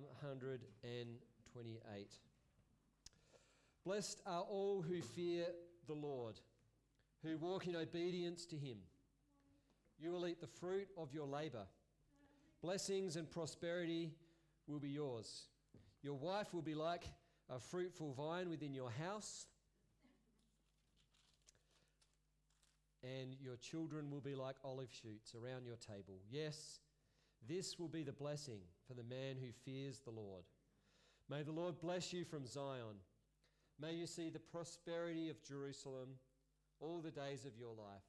Psalm 128. Blessed are all who fear the Lord, who walk in obedience to him. You will eat the fruit of your labour. Blessings and prosperity will be yours. Your wife will be like a fruitful vine within your house, and your children will be like olive shoots around your table. Yes, this will be the blessing for the man who fears the Lord. May the Lord bless you from Zion. May you see the prosperity of Jerusalem all the days of your life.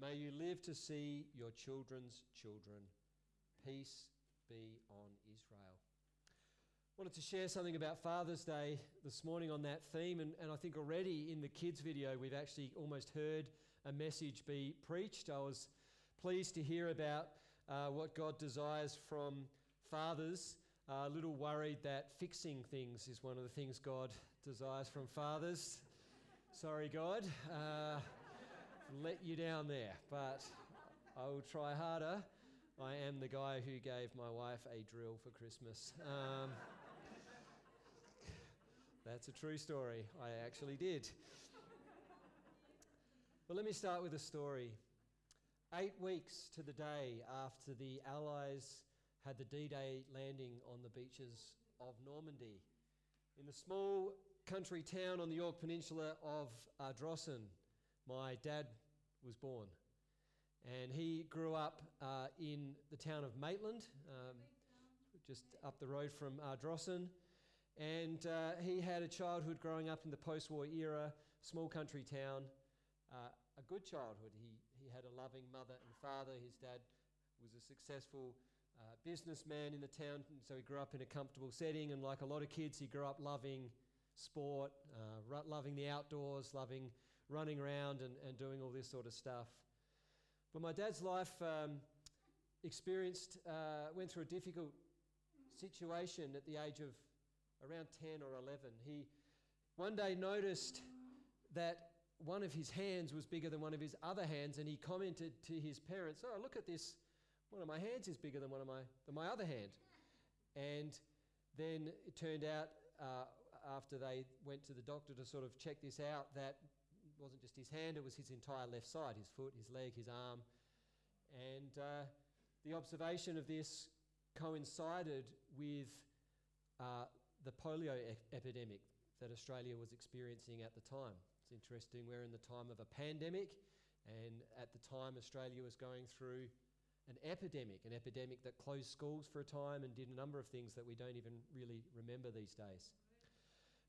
May you live to see your children's children. Peace be on Israel. Wanted to share something about Father's Day this morning on that theme, and, and I think already in the kids' video we've actually almost heard a message be preached. I was pleased to hear about uh, what God desires from fathers. Uh, a little worried that fixing things is one of the things God desires from fathers. Sorry, God. Uh, let you down there, but I will try harder. I am the guy who gave my wife a drill for Christmas. Um, that's a true story. I actually did. But let me start with a story. Eight weeks to the day after the Allies had the D Day landing on the beaches of Normandy, in the small country town on the Yorke Peninsula of Ardrossan, my dad was born. And he grew up uh, in the town of Maitland, um, just up the road from Ardrossan. And uh, he had a childhood growing up in the post war era, small country town. Uh, a good childhood. He, had a loving mother and father. His dad was a successful uh, businessman in the town, so he grew up in a comfortable setting. And like a lot of kids, he grew up loving sport, uh, loving the outdoors, loving running around and, and doing all this sort of stuff. But my dad's life um, experienced, uh, went through a difficult situation at the age of around 10 or 11. He one day noticed that one of his hands was bigger than one of his other hands, and he commented to his parents, "Oh, look at this! One of my hands is bigger than one of my than my other hand." And then it turned out uh, after they went to the doctor to sort of check this out that wasn't just his hand; it was his entire left side, his foot, his leg, his arm, and uh, the observation of this coincided with uh, the polio e- epidemic that Australia was experiencing at the time. It's interesting, we're in the time of a pandemic, and at the time, Australia was going through an epidemic, an epidemic that closed schools for a time and did a number of things that we don't even really remember these days.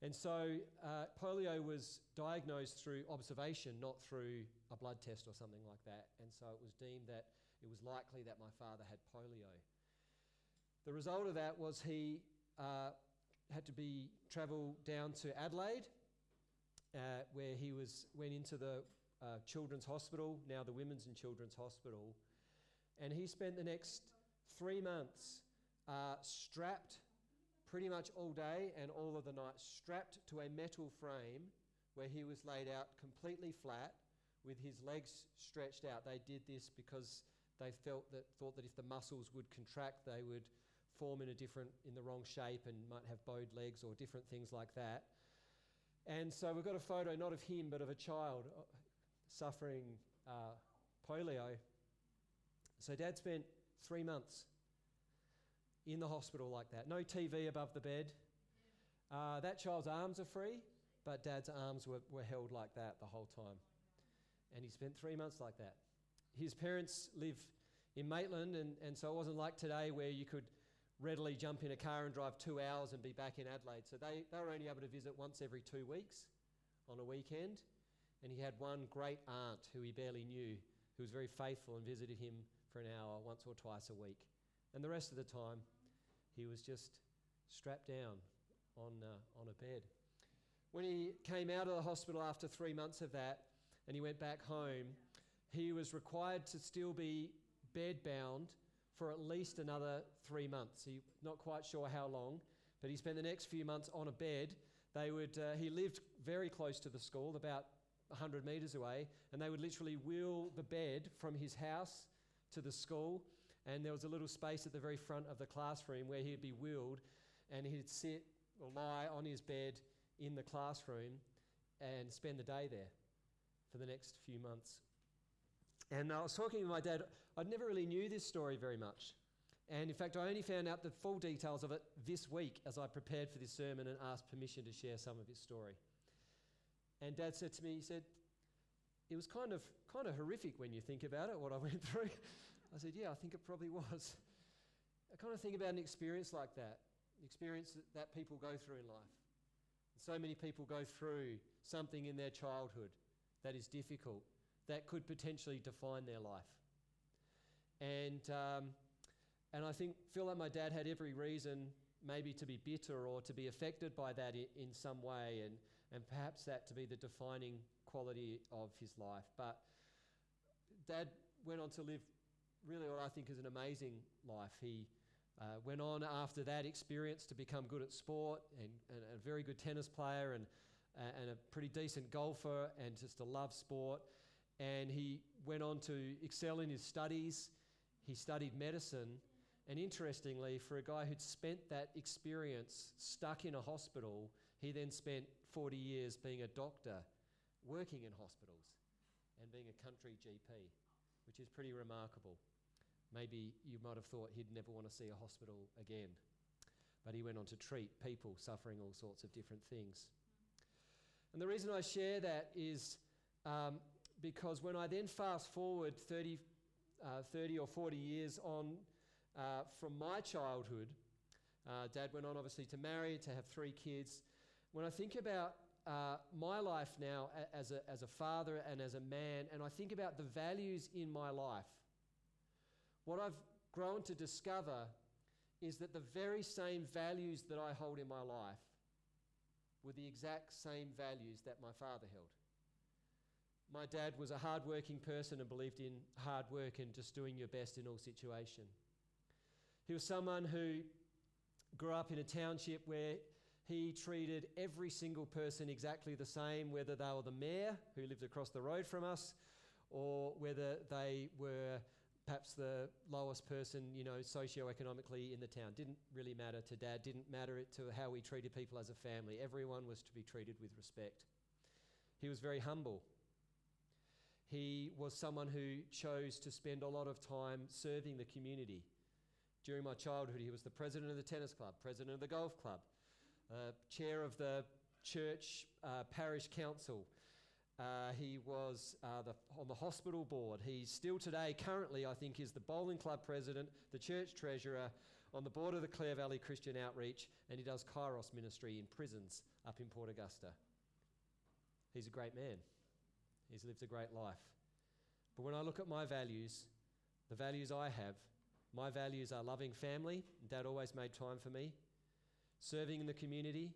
And so uh, polio was diagnosed through observation, not through a blood test or something like that. And so it was deemed that it was likely that my father had polio. The result of that was he uh, had to be travel down to Adelaide uh, where he was went into the uh, children's hospital, now the women's and children's hospital, and he spent the next three months uh, strapped pretty much all day and all of the night, strapped to a metal frame where he was laid out completely flat with his legs stretched out. They did this because they felt that thought that if the muscles would contract, they would form in a different in the wrong shape and might have bowed legs or different things like that. And so we've got a photo not of him, but of a child uh, suffering uh, polio. So dad spent three months in the hospital like that. No TV above the bed. Uh, that child's arms are free, but dad's arms were, were held like that the whole time. And he spent three months like that. His parents live in Maitland, and, and so it wasn't like today where you could readily jump in a car and drive two hours and be back in Adelaide. So they, they were only able to visit once every two weeks on a weekend. And he had one great aunt who he barely knew, who was very faithful and visited him for an hour once or twice a week. And the rest of the time, he was just strapped down on, uh, on a bed. When he came out of the hospital after three months of that and he went back home, he was required to still be bedbound for at least another three months. He's not quite sure how long, but he spent the next few months on a bed. They would, uh, he lived very close to the school, about 100 metres away, and they would literally wheel the bed from his house to the school. And there was a little space at the very front of the classroom where he'd be wheeled and he'd sit or lie on his bed in the classroom and spend the day there for the next few months. And I was talking with my dad, I'd never really knew this story very much. And in fact, I only found out the full details of it this week as I prepared for this sermon and asked permission to share some of his story. And dad said to me, he said, it was kind of, kind of horrific when you think about it, what I went through. I said, yeah, I think it probably was. I kind of think about an experience like that, experience that, that people go through in life. So many people go through something in their childhood that is difficult, that could potentially define their life. And, um, and I think, feel like my dad had every reason maybe to be bitter or to be affected by that in, some way, and, and perhaps that to be the defining quality of his life. But dad went on to live really what I think is an amazing life. He uh, went on after that experience to become good at sport and, and a very good tennis player and, and a pretty decent golfer and just to love sport. And he went on to excel in his studies. He studied medicine. And interestingly, for a guy who'd spent that experience stuck in a hospital, he then spent 40 years being a doctor, working in hospitals, and being a country GP, which is pretty remarkable. Maybe you might have thought he'd never want to see a hospital again. But he went on to treat people suffering all sorts of different things. And the reason I share that is um, because when I then fast forward 30, uh, 30 or 40 years on uh, from my childhood, uh, Dad went on obviously to marry, to have three kids. When I think about uh, my life now as a, as a father and as a man, and I think about the values in my life, what I've grown to discover is that the very same values that I hold in my life were the exact same values that my father held. My dad was a hard-working person and believed in hard work and just doing your best in all situation. He was someone who grew up in a township where he treated every single person exactly the same, whether they were the mayor who lived across the road from us or whether they were perhaps the lowest person, you know, socioeconomically in the town. Didn't really matter to dad, didn't matter to how we treated people as a family. Everyone was to be treated with respect. He was very humble. He was someone who chose to spend a lot of time serving the community. During my childhood, he was the president of the tennis club, president of the golf club, uh, chair of the church uh, parish council, uh, he was uh, the, on the hospital board. He still today, currently, I think, is the bowling club president, the church treasurer, on the board of the Clare Valley Christian Outreach, and he does Kairos ministry in prisons up in Port Augusta. He's a great man. He's lived a great life. But when I look at my values, the values I have, my values are loving family. Dad always made time for me. Serving in the community.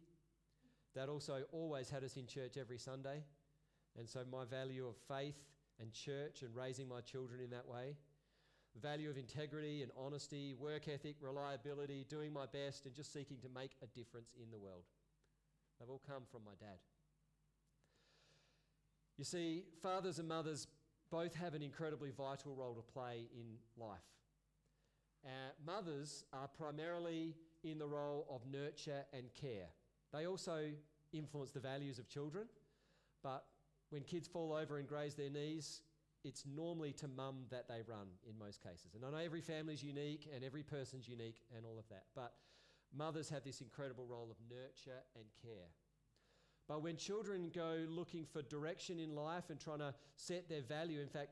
Dad also always had us in church every Sunday. And so, my value of faith and church and raising my children in that way, value of integrity and honesty, work ethic, reliability, doing my best, and just seeking to make a difference in the world. They've all come from my dad. You see, fathers and mothers both have an incredibly vital role to play in life. Uh, mothers are primarily in the role of nurture and care. They also influence the values of children, but when kids fall over and graze their knees, it's normally to mum that they run in most cases. And I know every family's unique and every person's unique and all of that, but mothers have this incredible role of nurture and care. But when children go looking for direction in life and trying to set their value, in fact,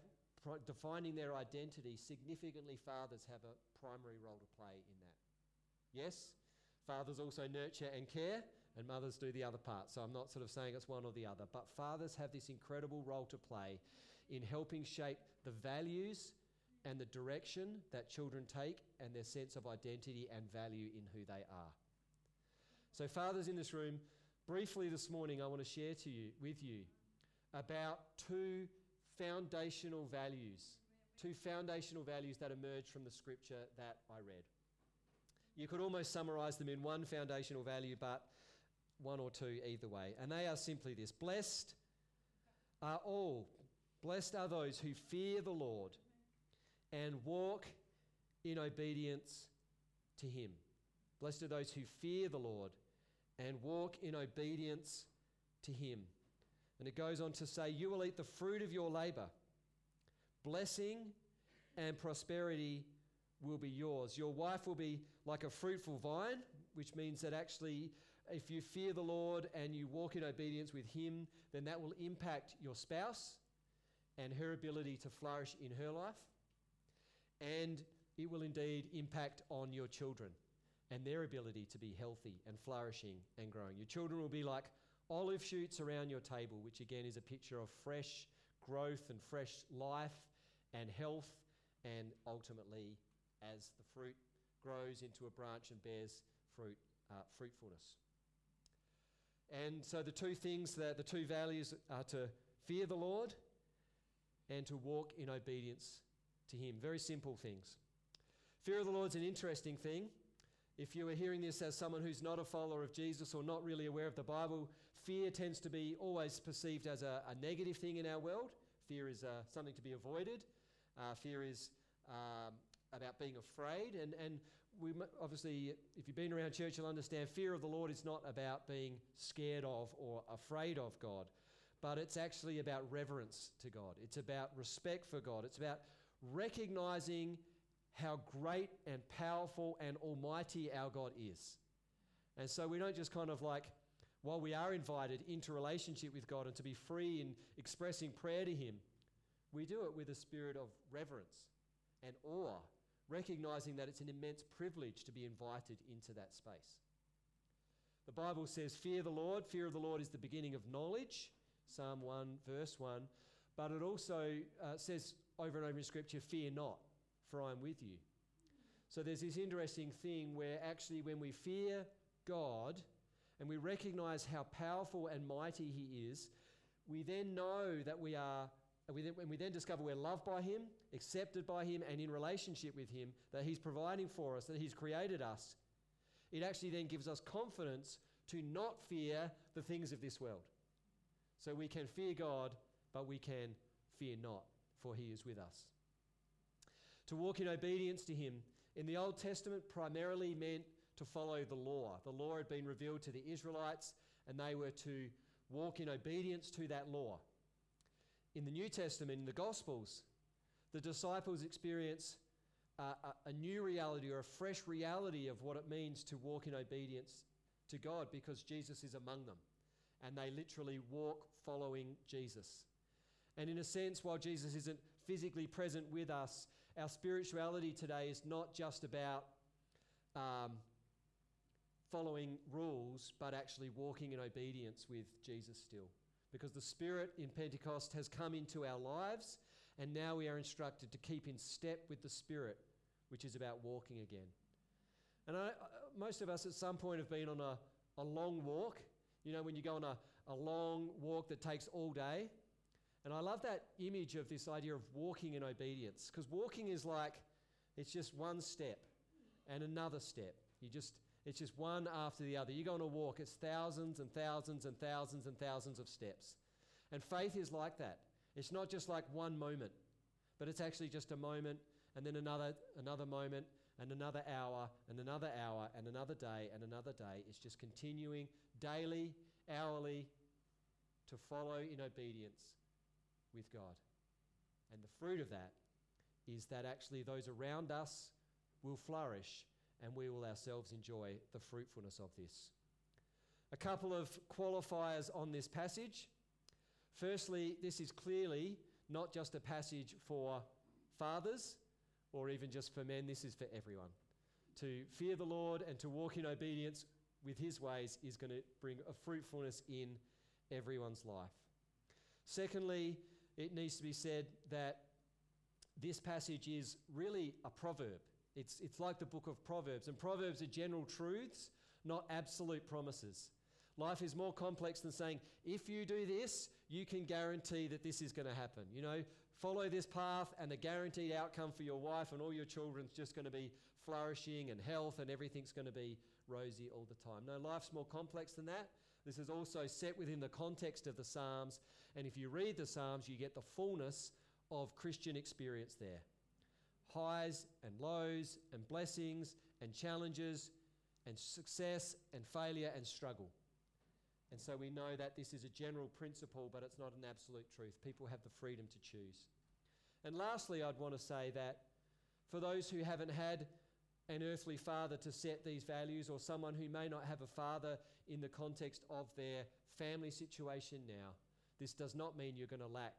defining their identity, significantly fathers have a primary role to play in that. Yes, fathers also nurture and care, and mothers do the other part. So I'm not sort of saying it's one or the other, but fathers have this incredible role to play in helping shape the values and the direction that children take and their sense of identity and value in who they are. So, fathers in this room, briefly this morning, I want to share to you with you about two foundational values, two foundational values that emerge from the scripture that I read. You could almost summarize them in one foundational value, but one or two either way. And they are simply this Blessed are all, blessed are those who fear the Lord and walk in obedience to Him. Blessed are those who fear the Lord and walk in obedience to Him. And it goes on to say, You will eat the fruit of your labor. Blessing and prosperity will be yours. Your wife will be like a fruitful vine, which means that actually, if you fear the Lord and you walk in obedience with Him, then that will impact your spouse and her ability to flourish in her life. And it will indeed impact on your children and their ability to be healthy and flourishing and growing. Your children will be like olive shoots around your table, which again is a picture of fresh growth and fresh life and health, and ultimately, as the fruit grows into a branch and bears fruit, uh, fruitfulness. And so the two things that the two values are to fear the Lord and to walk in obedience to Him. Very simple things. Fear of the Lord is an interesting thing. If you are hearing this as someone who's not a follower of Jesus or not really aware of the Bible, fear tends to be always perceived as a, a negative thing in our world. Fear is uh, something to be avoided. Uh, fear is um, about being afraid. And, and we obviously, if you've been around church, you'll understand fear of the Lord is not about being scared of or afraid of God, but it's actually about reverence to God. It's about respect for God. It's about recognizing how great and powerful and almighty our God is. And so we don't just kind of like, while we are invited into relationship with God and to be free in expressing prayer to Him, we do it with a spirit of reverence and awe, recognizing that it's an immense privilege to be invited into that space. The Bible says, Fear the Lord. Fear of the Lord is the beginning of knowledge. Psalm 1, verse 1. But it also uh, says over and over in Scripture, Fear not for I am with you. So there's this interesting thing where actually, when we fear God and we recognize how powerful and mighty He is, we then know that we are, we then, when we then discover we're loved by Him, accepted by Him, and in relationship with Him, that He's providing for us, that He's created us, it actually then gives us confidence to not fear the things of this world. So we can fear God, but we can fear not, for He is with us. To walk in obedience to him in the Old Testament primarily meant to follow the law. The law had been revealed to the Israelites, and they were to walk in obedience to that law. In the New Testament, in the Gospels, the disciples experience a, a, new reality or a fresh reality of what it means to walk in obedience to God because Jesus is among them. And they literally walk following Jesus. And in a sense, while Jesus isn't physically present with us, our spirituality today is not just about um, following rules, but actually walking in obedience with Jesus still. Because the Spirit in Pentecost has come into our lives, and now we are instructed to keep in step with the Spirit, which is about walking again. And I, most of us at some point have been on a, a long walk. You know, when you go on a, a long walk that takes all day, and I love that image of this idea of walking in obedience because walking is like it's just one step and another step. You just it's just one after the other. You go on a walk, it's thousands and thousands and thousands and thousands of steps. And faith is like that. It's not just like one moment, but it's actually just a moment and then another another moment and another hour and another hour and another day and another day. It's just continuing daily, hourly to follow in obedience with God. And the fruit of that is that actually those around us will flourish and we will ourselves enjoy the fruitfulness of this. A couple of qualifiers on this passage. Firstly, this is clearly not just a passage for fathers or even just for men, this is for everyone. To fear the Lord and to walk in obedience with his ways is going to bring a fruitfulness in everyone's life. Secondly, it needs to be said that this passage is really a proverb. It's, it's like the book of Proverbs, and Proverbs are general truths, not absolute promises. Life is more complex than saying, if you do this, you can guarantee that this is going to happen. You know, follow this path, and the guaranteed outcome for your wife and all your children is just going to be flourishing and health, and everything's going to be rosy all the time. No, life's more complex than that. This is also set within the context of the Psalms. And if you read the Psalms, you get the fullness of Christian experience there. highs and lows and blessings and challenges and success and failure and struggle. And so we know that this is a general principle, but it's not an absolute truth. People have the freedom to choose. And lastly, I'd want to say that for those who haven't had an earthly father to set these values, or someone who may not have a father in the context of their family situation now, this does not mean you're going to lack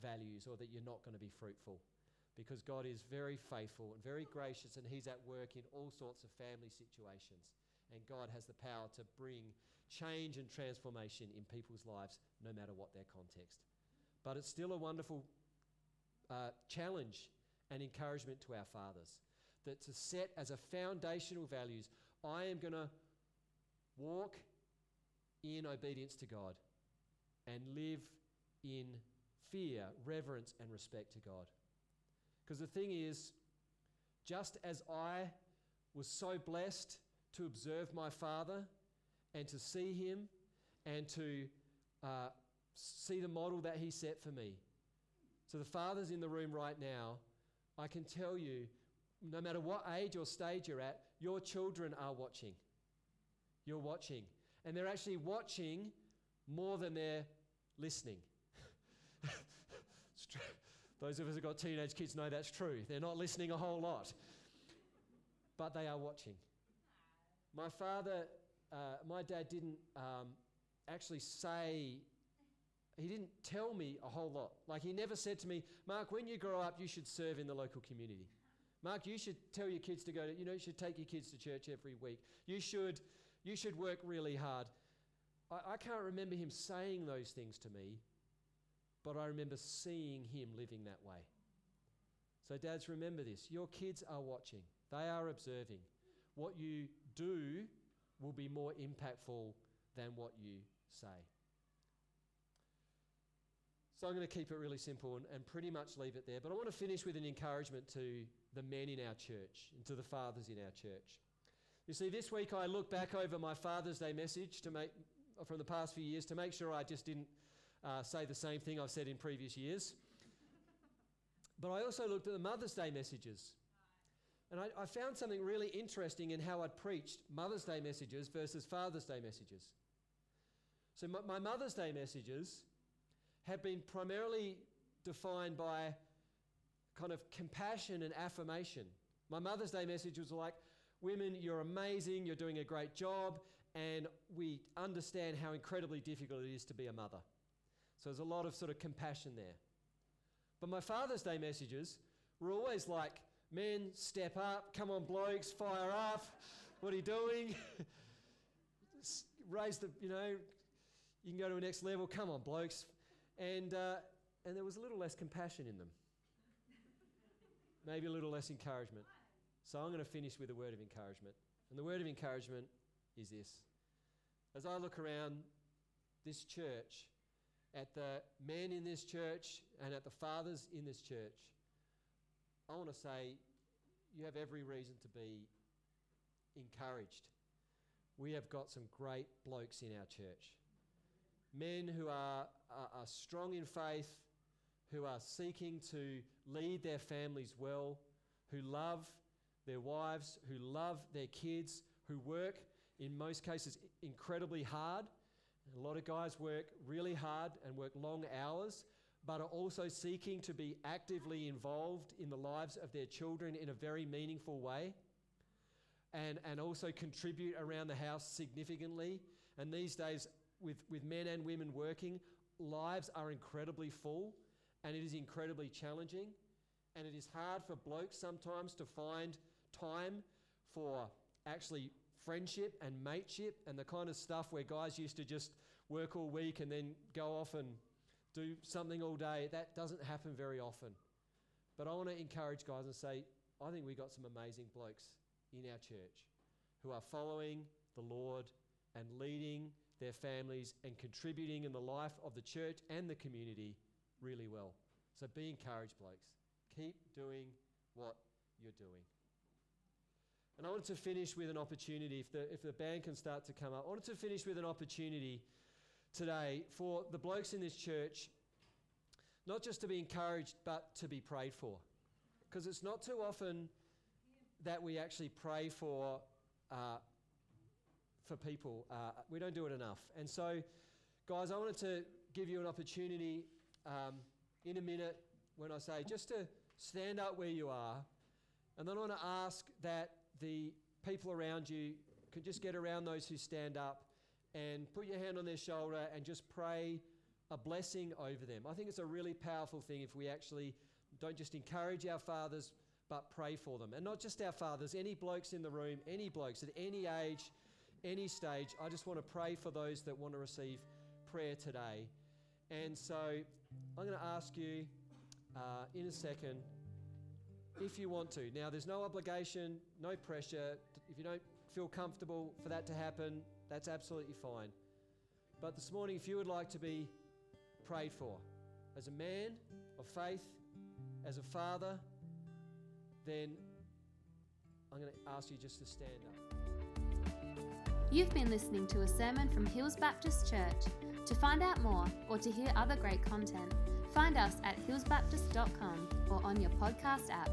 values or that you're not going to be fruitful. Because God is very faithful and very gracious, and He's at work in all sorts of family situations. And God has the power to bring change and transformation in people's lives, no matter what their context. But it's still a wonderful uh, challenge and encouragement to our fathers that to set as a foundational values, I am going to walk in obedience to God and live in fear, reverence, and respect to God. Because the thing is, just as I was so blessed to observe my father and to see him and to uh, see the model that he set for me. So, the fathers in the room right now, I can tell you, no matter what age or stage you're at, your children are watching. You're watching. And they're actually watching more than they're listening. Those of us who've got teenage kids know that's true. They're not listening a whole lot, but they are watching. My father, uh, my dad didn't um, actually say, he didn't tell me a whole lot. Like, he never said to me, Mark, when you grow up, you should serve in the local community. Mark, you should tell your kids to go to, you know, you should take your kids to church every week. You should, you should work really hard. I, I can't remember him saying those things to me, but I remember seeing him living that way. So, dads, remember this your kids are watching, they are observing. What you do will be more impactful than what you say. So I'm going to keep it really simple and, and, pretty much leave it there. But I want to finish with an encouragement to the men in our church and to the fathers in our church. You see, this week I looked back over my Father's Day message to make, from the past few years to make sure I just didn't uh, say the same thing I've said in previous years. But I also looked at the Mother's Day messages. And I, I found something really interesting in how I'd preached Mother's Day messages versus Father's Day messages. So, my, my Mother's Day messages have been primarily defined by kind of compassion and affirmation. My Mother's Day message was like, Women, you're amazing, you're doing a great job, and we understand how incredibly difficult it is to be a mother. So there's a lot of sort of compassion there. But my Father's Day messages were always like, men, step up, come on, blokes, fire up, what are you doing? Raise the, you know, you can go to a next level, come on, blokes. And, uh, and there was a little less compassion in them, maybe a little less encouragement. So I'm going to finish with a word of encouragement. And the word of encouragement is this. As I look around this church, at the men in this church and at the fathers in this church, I want to say you have every reason to be encouraged. We have got some great blokes in our church. Men who are, are, are strong in faith, who are seeking to lead their families well, who love their wives, who love their kids, who work, in most cases, incredibly hard a lot of guys work really hard and work long hours, but are also seeking to be actively involved in the lives of their children in a very meaningful way and, and also contribute around the house significantly. And these days, with, with men and women working, lives are incredibly full and it is incredibly challenging. And it is hard for blokes sometimes to find time for actually friendship and mateship and the kind of stuff where guys used to just work all week and then go off and do something all day. That doesn't happen very often. But I want to encourage guys and say, I think we've got some amazing blokes in our church who are following the Lord and leading their families and contributing in the life of the church and the community really well. So be encouraged, blokes. Keep doing what you're doing. And I wanted to finish with an opportunity, if the, if the band can start to come up, I wanted to finish with an opportunity today for the blokes in this church not just to be encouraged, but to be prayed for. because it's not too often that we actually pray for uh, for people. Uh, we don't do it enough. And so, guys, I wanted to give you an opportunity um, in a minute when I say just to stand up where you are, and then I want to ask that the people around you could just get around those who stand up and put your hand on their shoulder and just pray a blessing over them. I think it's a really powerful thing if we actually don't just encourage our fathers, but pray for them. And not just our fathers, any blokes in the room, any blokes at any age, any stage. I just want to pray for those that want to receive prayer today. And so I'm going to ask you uh, in a second if you want to. Now, there's no obligation, no pressure. If you don't feel comfortable for that to happen, that's absolutely fine. But this morning, if you would like to be prayed for as a man of faith, as a father, then I'm going to ask you just to stand up. You've been listening to a sermon from Hills Baptist Church. To find out more or to hear other great content, find us at hillsbaptist.com or on your podcast app.